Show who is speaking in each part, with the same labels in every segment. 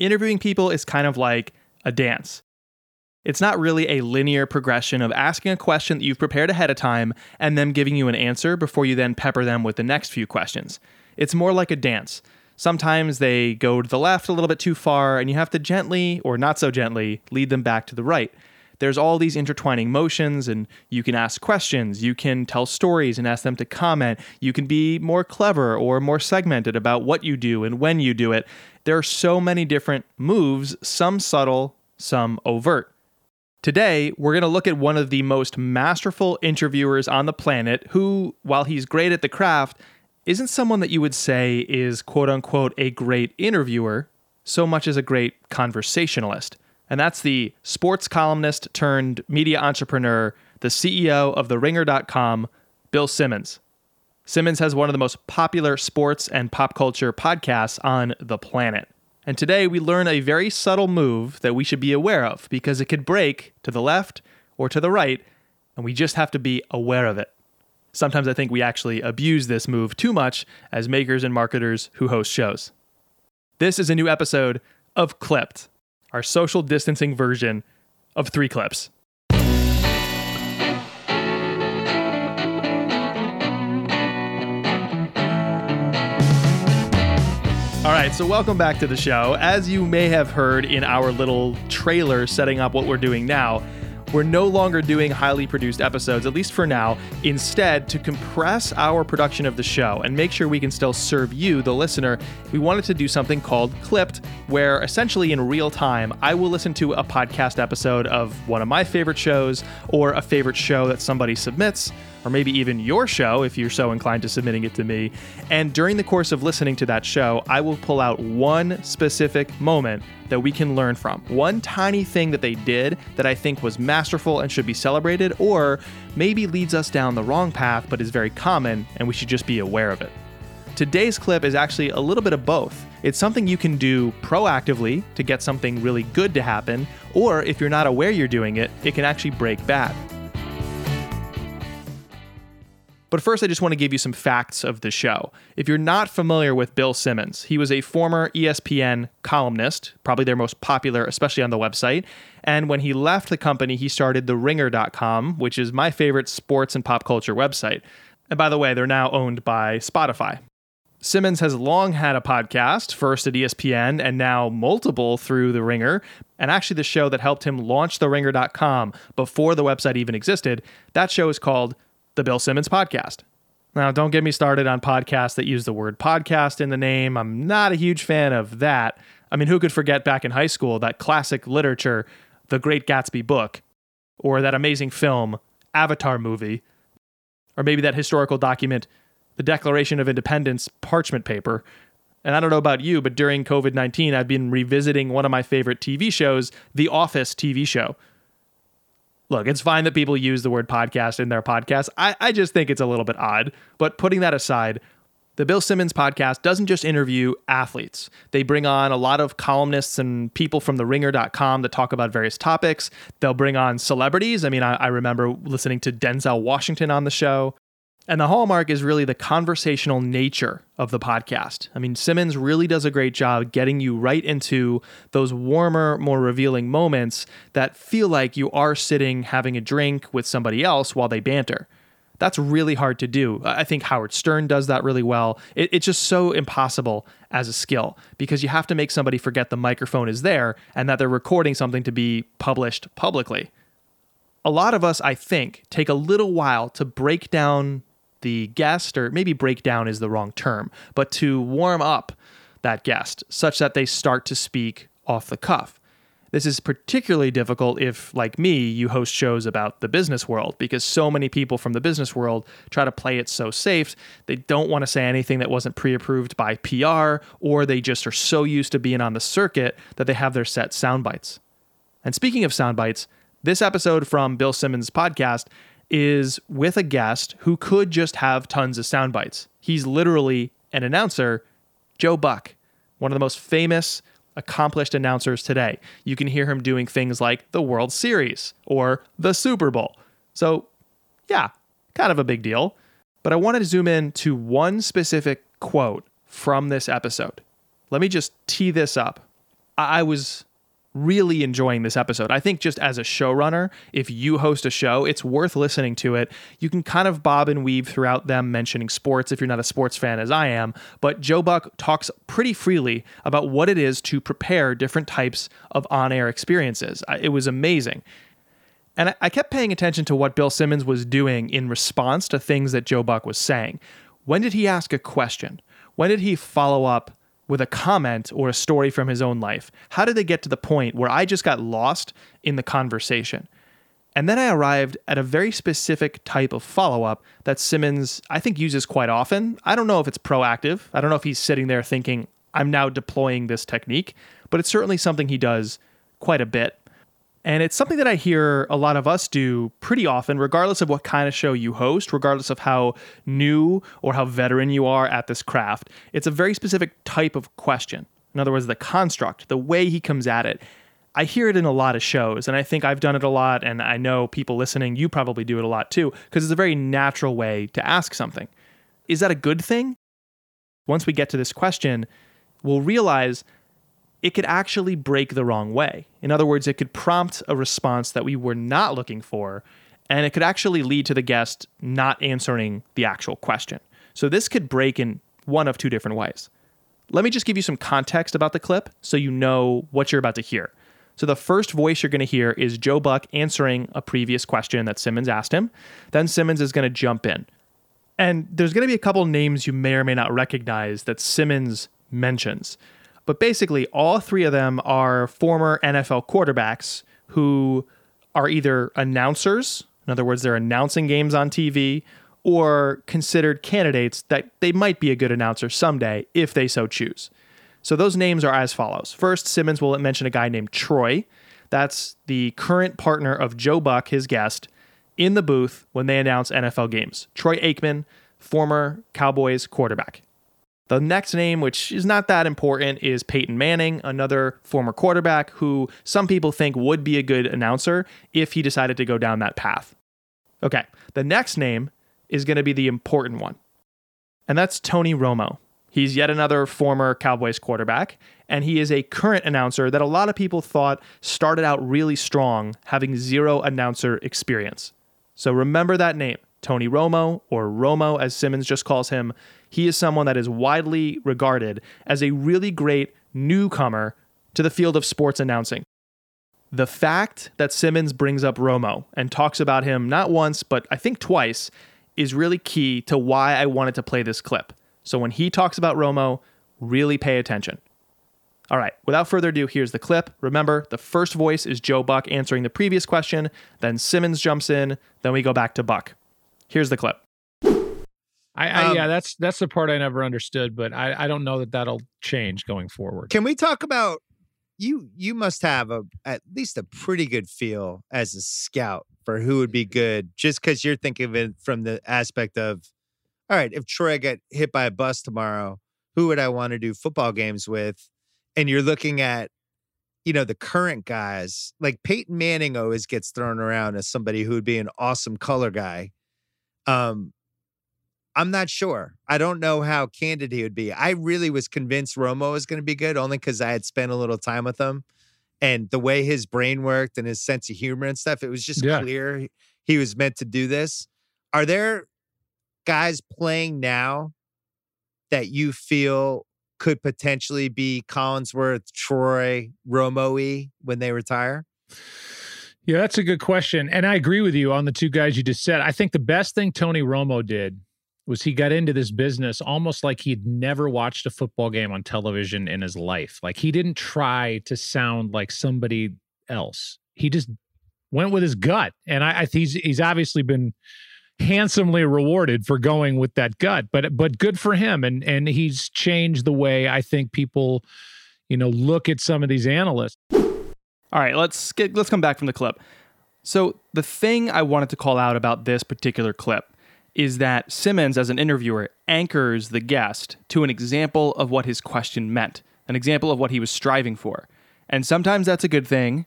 Speaker 1: interviewing people is kind of like a dance. It's not really a linear progression of asking a question that you've prepared ahead of time and them giving you an answer before you then pepper them with the next few questions. It's more like a dance. Sometimes they go to the left a little bit too far, and you have to gently, or not so gently, lead them back to the right. There's all these intertwining motions, and you can ask questions, you can tell stories and ask them to comment, you can be more clever or more segmented about what you do and when you do it. There are so many different moves, some subtle, some overt. Today, we're going to look at one of the most masterful interviewers on the planet who, while he's great at the craft, isn't someone that you would say is quote unquote a great interviewer so much as a great conversationalist. And that's the sports columnist turned media entrepreneur, the CEO of TheRinger.com, Bill Simmons. Simmons has one of the most popular sports and pop culture podcasts on the planet. And today we learn a very subtle move that we should be aware of because it could break to the left or to the right, and we just have to be aware of it. Sometimes I think we actually abuse this move too much as makers and marketers who host shows. This is a new episode of Clipped, our social distancing version of Three Clips. Right, so welcome back to the show. As you may have heard in our little trailer setting up what we're doing now, we're no longer doing highly produced episodes, at least for now. Instead, to compress our production of the show and make sure we can still serve you, the listener, we wanted to do something called Clipped, where essentially in real time, I will listen to a podcast episode of one of my favorite shows or a favorite show that somebody submits or maybe even your show if you're so inclined to submitting it to me. And during the course of listening to that show, I will pull out one specific moment that we can learn from. One tiny thing that they did that I think was masterful and should be celebrated, or maybe leads us down the wrong path but is very common and we should just be aware of it. Today's clip is actually a little bit of both. It's something you can do proactively to get something really good to happen, or if you're not aware you're doing it, it can actually break bad. But first, I just want to give you some facts of the show. If you're not familiar with Bill Simmons, he was a former ESPN columnist, probably their most popular, especially on the website. And when he left the company, he started TheRinger.com, which is my favorite sports and pop culture website. And by the way, they're now owned by Spotify. Simmons has long had a podcast, first at ESPN and now multiple through The Ringer. And actually, the show that helped him launch TheRinger.com before the website even existed, that show is called the Bill Simmons podcast. Now, don't get me started on podcasts that use the word podcast in the name. I'm not a huge fan of that. I mean, who could forget back in high school that classic literature, The Great Gatsby book, or that amazing film, Avatar movie, or maybe that historical document, The Declaration of Independence parchment paper. And I don't know about you, but during COVID 19, I've been revisiting one of my favorite TV shows, The Office TV show look, it's fine that people use the word podcast in their podcast. I, I just think it's a little bit odd. But putting that aside, the Bill Simmons podcast doesn't just interview athletes. They bring on a lot of columnists and people from the ringer.com that talk about various topics. They'll bring on celebrities. I mean, I, I remember listening to Denzel Washington on the show. And the hallmark is really the conversational nature of the podcast. I mean, Simmons really does a great job getting you right into those warmer, more revealing moments that feel like you are sitting having a drink with somebody else while they banter. That's really hard to do. I think Howard Stern does that really well. It, it's just so impossible as a skill because you have to make somebody forget the microphone is there and that they're recording something to be published publicly. A lot of us, I think, take a little while to break down the guest, or maybe breakdown is the wrong term, but to warm up that guest such that they start to speak off the cuff. This is particularly difficult if, like me, you host shows about the business world because so many people from the business world try to play it so safe. They don't want to say anything that wasn't pre approved by PR, or they just are so used to being on the circuit that they have their set sound bites. And speaking of sound bites, this episode from Bill Simmons' podcast is with a guest who could just have tons of sound bites. He's literally an announcer, Joe Buck, one of the most famous, accomplished announcers today. You can hear him doing things like the World Series or the Super Bowl. So, yeah, kind of a big deal. But I wanted to zoom in to one specific quote from this episode. Let me just tee this up. I was really enjoying this episode. I think just as a showrunner, if you host a show, it's worth listening to it. You can kind of bob and weave throughout them mentioning sports if you're not a sports fan as I am, but Joe Buck talks pretty freely about what it is to prepare different types of on-air experiences. It was amazing. And I kept paying attention to what Bill Simmons was doing in response to things that Joe Buck was saying. When did he ask a question? When did he follow up with a comment or a story from his own life? How did they get to the point where I just got lost in the conversation? And then I arrived at a very specific type of follow up that Simmons, I think, uses quite often. I don't know if it's proactive. I don't know if he's sitting there thinking, I'm now deploying this technique, but it's certainly something he does quite a bit. And it's something that I hear a lot of us do pretty often, regardless of what kind of show you host, regardless of how new or how veteran you are at this craft. It's a very specific type of question. In other words, the construct, the way he comes at it. I hear it in a lot of shows, and I think I've done it a lot, and I know people listening, you probably do it a lot too, because it's a very natural way to ask something. Is that a good thing? Once we get to this question, we'll realize it could actually break the wrong way. In other words, it could prompt a response that we were not looking for, and it could actually lead to the guest not answering the actual question. So this could break in one of two different ways. Let me just give you some context about the clip so you know what you're about to hear. So the first voice you're going to hear is Joe Buck answering a previous question that Simmons asked him. Then Simmons is going to jump in. And there's going to be a couple names you may or may not recognize that Simmons mentions. But basically, all three of them are former NFL quarterbacks who are either announcers, in other words, they're announcing games on TV, or considered candidates that they might be a good announcer someday if they so choose. So those names are as follows. First, Simmons will mention a guy named Troy. That's the current partner of Joe Buck, his guest, in the booth when they announce NFL games. Troy Aikman, former Cowboys quarterback. The next name, which is not that important, is Peyton Manning, another former quarterback who some people think would be a good announcer if he decided to go down that path. Okay, the next name is going to be the important one, and that's Tony Romo. He's yet another former Cowboys quarterback, and he is a current announcer that a lot of people thought started out really strong, having zero announcer experience. So remember that name, Tony Romo, or Romo as Simmons just calls him he is someone that is widely regarded as a really great newcomer to the field of sports announcing. The fact that Simmons brings up Romo and talks about him not once, but I think twice, is really key to why I wanted to play this clip. So when he talks about Romo, really pay attention. All right, without further ado, here's the clip. Remember, the first voice is Joe Buck answering the previous question, then Simmons jumps in, then we go back to Buck. Here's the clip.
Speaker 2: I, I um, yeah, that's that's the part I never understood, but I, I don't know that that'll change going forward.
Speaker 3: Can we talk about you? You must have a at least a pretty good feel as a scout for who would be good, just because you're thinking of it from the aspect of, all right, if Troy got hit by a bus tomorrow, who would I want to do football games with? And you're looking at, you know, the current guys like Peyton Manning always gets thrown around as somebody who would be an awesome color guy. Um, I'm not sure. I don't know how candid he would be. I really was convinced Romo was going to be good only because I had spent a little time with him and the way his brain worked and his sense of humor and stuff. It was just yeah. clear he was meant to do this. Are there guys playing now that you feel could potentially be Collinsworth, Troy, Romo when they retire?
Speaker 2: Yeah, that's a good question. And I agree with you on the two guys you just said. I think the best thing Tony Romo did was he got into this business almost like he'd never watched a football game on television in his life. Like he didn't try to sound like somebody else. He just went with his gut. And I, I he's he's obviously been handsomely rewarded for going with that gut. But but good for him. And and he's changed the way I think people, you know, look at some of these analysts.
Speaker 1: All right, let's get let's come back from the clip. So the thing I wanted to call out about this particular clip is that Simmons, as an interviewer, anchors the guest to an example of what his question meant, an example of what he was striving for. And sometimes that's a good thing,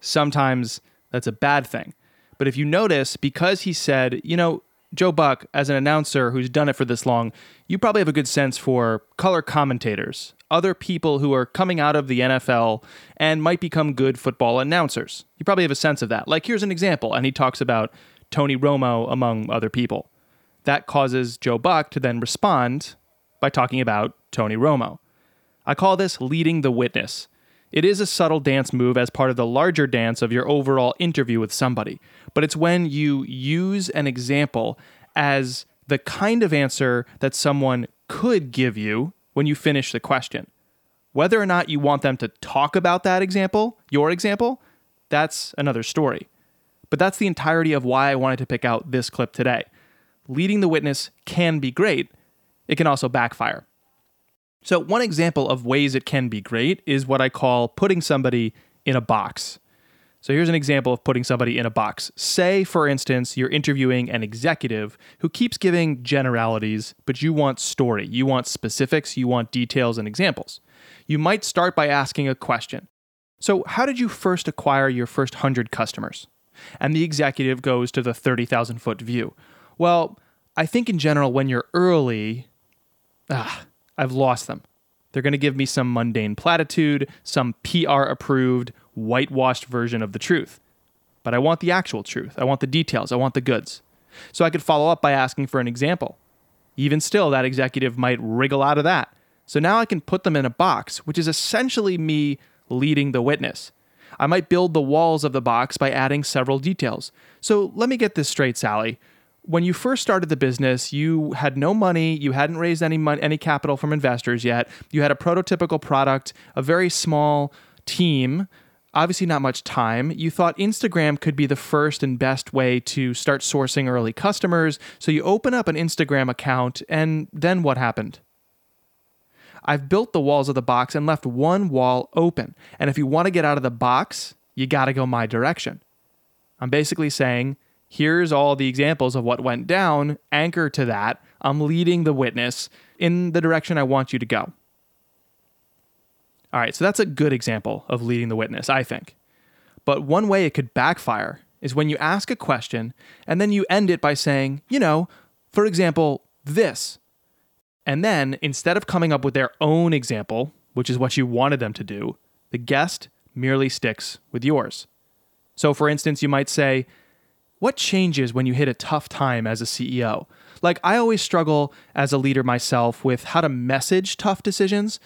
Speaker 1: sometimes that's a bad thing. But if you notice, because he said, you know, Joe Buck, as an announcer who's done it for this long, you probably have a good sense for color commentators. Other people who are coming out of the NFL and might become good football announcers. You probably have a sense of that. Like, here's an example, and he talks about Tony Romo among other people. That causes Joe Buck to then respond by talking about Tony Romo. I call this leading the witness. It is a subtle dance move as part of the larger dance of your overall interview with somebody, but it's when you use an example as the kind of answer that someone could give you when you finish the question. Whether or not you want them to talk about that example, your example, that's another story. But that's the entirety of why I wanted to pick out this clip today. Leading the witness can be great, it can also backfire. So, one example of ways it can be great is what I call putting somebody in a box. So, here's an example of putting somebody in a box. Say, for instance, you're interviewing an executive who keeps giving generalities, but you want story, you want specifics, you want details and examples. You might start by asking a question. So, how did you first acquire your first 100 customers? And the executive goes to the 30,000 foot view. Well, I think in general, when you're early, ah, I've lost them. They're going to give me some mundane platitude, some PR approved, whitewashed version of the truth. But I want the actual truth. I want the details. I want the goods. So I could follow up by asking for an example. Even still, that executive might wriggle out of that. So now I can put them in a box, which is essentially me leading the witness. I might build the walls of the box by adding several details. So let me get this straight, Sally when you first started the business, you had no money, you hadn't raised any money, any capital from investors yet. You had a prototypical product, a very small team, obviously not much time. You thought Instagram could be the first and best way to start sourcing early customers. So you open up an Instagram account, and then what happened? I've built the walls of the box and left one wall open. And if you want to get out of the box, you got to go my direction. I'm basically saying, here's all the examples of what went down, anchor to that. I'm leading the witness in the direction I want you to go. All right, so that's a good example of leading the witness, I think. But one way it could backfire is when you ask a question and then you end it by saying, you know, for example, this. And then instead of coming up with their own example, which is what you wanted them to do, the guest merely sticks with yours. So, for instance, you might say, what changes when you hit a tough time as a CEO? Like, I always struggle as a leader myself with how to message tough decisions.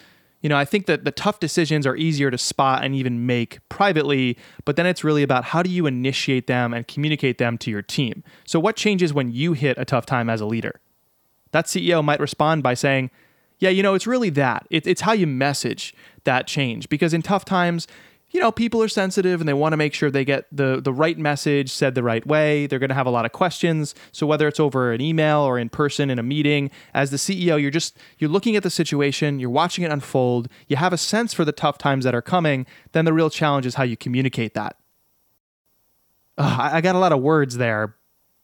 Speaker 1: You know, I think that the tough decisions are easier to spot and even make privately, but then it's really about how do you initiate them and communicate them to your team. So, what changes when you hit a tough time as a leader? That CEO might respond by saying, Yeah, you know, it's really that. it's how you message that change. Because in tough times, you know, people are sensitive and they want to make sure they get the the right message said the right way. They're going to have a lot of questions. So whether it's over an email or in person in a meeting, as the CEO, you're just you're looking at the situation, you're watching it unfold, you have a sense for the tough times that are coming, then the real challenge is how you communicate that. Ugh, I got a lot of words there,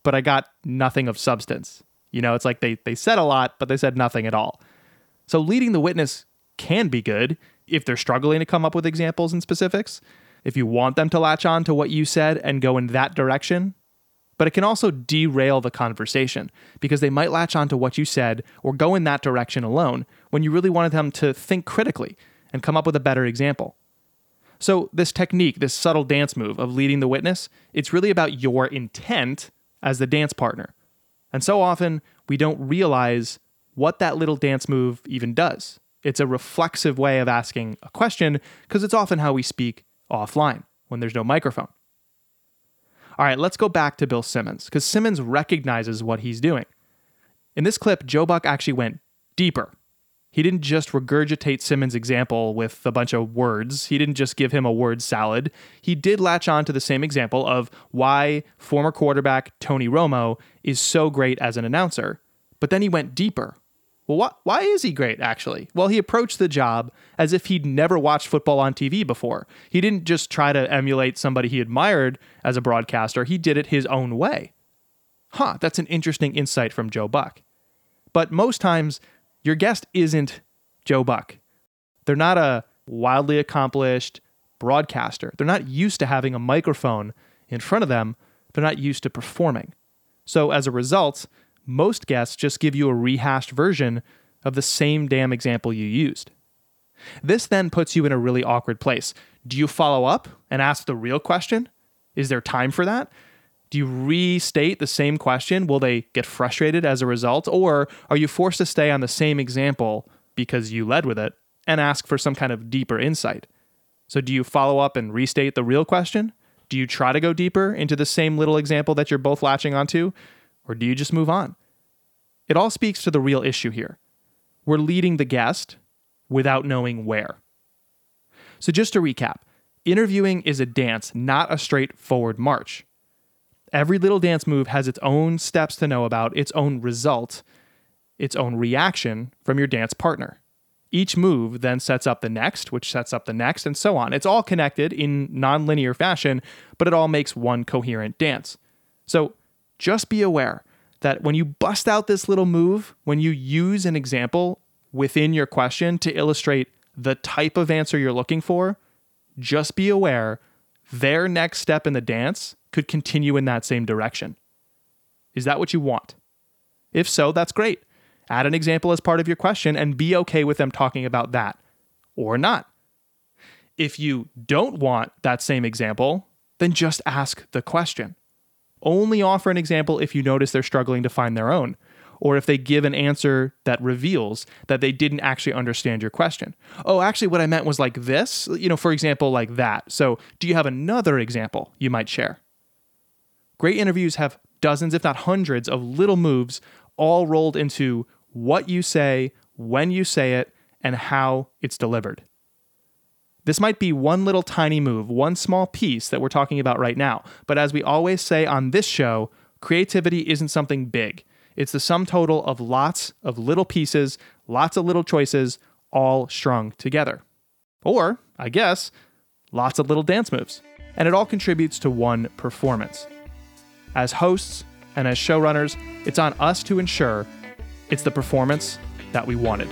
Speaker 1: but I got nothing of substance. You know, it's like they they said a lot, but they said nothing at all. So leading the witness can be good if they're struggling to come up with examples and specifics, if you want them to latch on to what you said and go in that direction, but it can also derail the conversation because they might latch on to what you said or go in that direction alone when you really wanted them to think critically and come up with a better example. So, this technique, this subtle dance move of leading the witness, it's really about your intent as the dance partner. And so often we don't realize what that little dance move even does. It's a reflexive way of asking a question because it's often how we speak offline when there's no microphone. All right, let's go back to Bill Simmons because Simmons recognizes what he's doing. In this clip, Joe Buck actually went deeper. He didn't just regurgitate Simmons' example with a bunch of words. He didn't just give him a word salad. He did latch on to the same example of why former quarterback Tony Romo is so great as an announcer. But then he went deeper well, why is he great, actually? Well, he approached the job as if he'd never watched football on TV before. He didn't just try to emulate somebody he admired as a broadcaster, he did it his own way. Huh, that's an interesting insight from Joe Buck. But most times, your guest isn't Joe Buck. They're not a wildly accomplished broadcaster. They're not used to having a microphone in front of them. They're not used to performing. So as a result, most guests just give you a rehashed version of the same damn example you used. This then puts you in a really awkward place. Do you follow up and ask the real question? Is there time for that? Do you restate the same question? Will they get frustrated as a result? Or are you forced to stay on the same example because you led with it and ask for some kind of deeper insight? So, do you follow up and restate the real question? Do you try to go deeper into the same little example that you're both latching onto? Or do you just move on? It all speaks to the real issue here. We're leading the guest without knowing where. So, just to recap interviewing is a dance, not a straightforward march. Every little dance move has its own steps to know about, its own result, its own reaction from your dance partner. Each move then sets up the next, which sets up the next, and so on. It's all connected in nonlinear fashion, but it all makes one coherent dance. So just be aware that when you bust out this little move, when you use an example within your question to illustrate the type of answer you're looking for, just be aware their next step in the dance could continue in that same direction. Is that what you want? If so, that's great. Add an example as part of your question and be okay with them talking about that or not. If you don't want that same example, then just ask the question. Only offer an example if you notice they're struggling to find their own, or if they give an answer that reveals that they didn't actually understand your question. Oh, actually, what I meant was like this, you know, for example, like that. So, do you have another example you might share? Great interviews have dozens, if not hundreds, of little moves all rolled into what you say, when you say it, and how it's delivered. This might be one little tiny move, one small piece that we're talking about right now. But as we always say on this show, creativity isn't something big. It's the sum total of lots of little pieces, lots of little choices, all strung together. Or, I guess, lots of little dance moves. And it all contributes to one performance. As hosts and as showrunners, it's on us to ensure it's the performance that we wanted.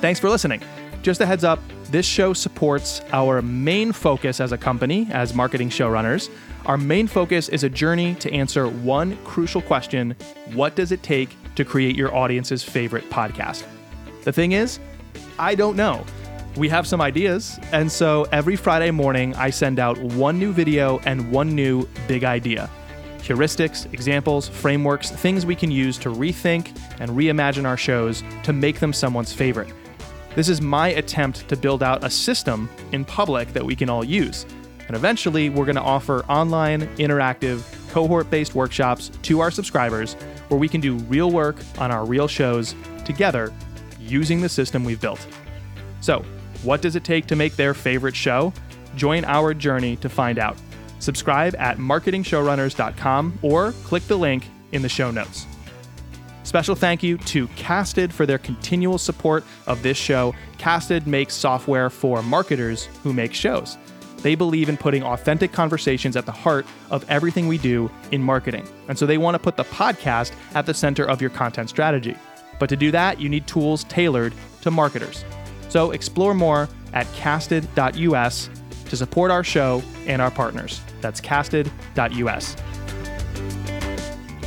Speaker 1: Thanks for listening. Just a heads up, this show supports our main focus as a company, as marketing showrunners. Our main focus is a journey to answer one crucial question What does it take to create your audience's favorite podcast? The thing is, I don't know. We have some ideas, and so every Friday morning, I send out one new video and one new big idea heuristics, examples, frameworks, things we can use to rethink and reimagine our shows to make them someone's favorite. This is my attempt to build out a system in public that we can all use. And eventually, we're going to offer online, interactive, cohort based workshops to our subscribers where we can do real work on our real shows together using the system we've built. So, what does it take to make their favorite show? Join our journey to find out. Subscribe at marketingshowrunners.com or click the link in the show notes. Special thank you to Casted for their continual support of this show. Casted makes software for marketers who make shows. They believe in putting authentic conversations at the heart of everything we do in marketing. And so they want to put the podcast at the center of your content strategy. But to do that, you need tools tailored to marketers. So explore more at casted.us to support our show and our partners. That's casted.us.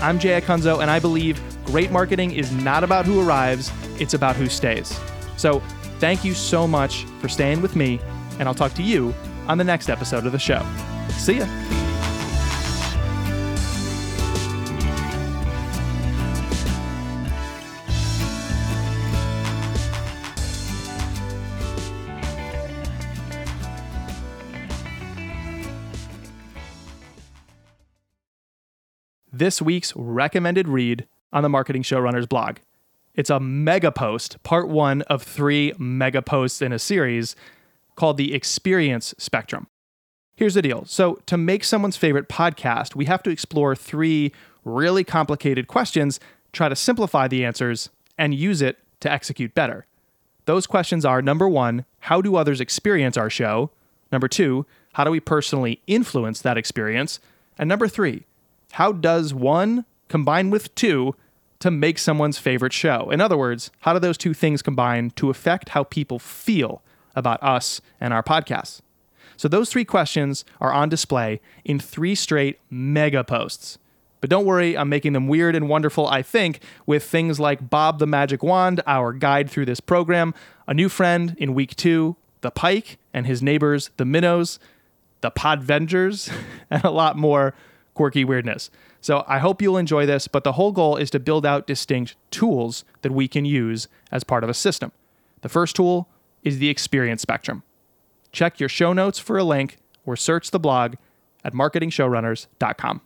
Speaker 1: I'm Jay Acunzo, and I believe great marketing is not about who arrives, it's about who stays. So thank you so much for staying with me, and I'll talk to you on the next episode of the show. See ya. This week's recommended read on the Marketing Showrunners blog. It's a mega post, part one of three mega posts in a series called the Experience Spectrum. Here's the deal. So, to make someone's favorite podcast, we have to explore three really complicated questions, try to simplify the answers, and use it to execute better. Those questions are number one, how do others experience our show? Number two, how do we personally influence that experience? And number three, how does one combine with two to make someone's favorite show? In other words, how do those two things combine to affect how people feel about us and our podcasts? So those three questions are on display in three straight mega posts. But don't worry, I'm making them weird and wonderful, I think, with things like Bob the Magic Wand, our guide through this program, a new friend in week two, the Pike, and his neighbors, the Minnows, the Podvengers, and a lot more quirky weirdness. So I hope you'll enjoy this, but the whole goal is to build out distinct tools that we can use as part of a system. The first tool is the experience spectrum. Check your show notes for a link or search the blog at marketingshowrunners.com.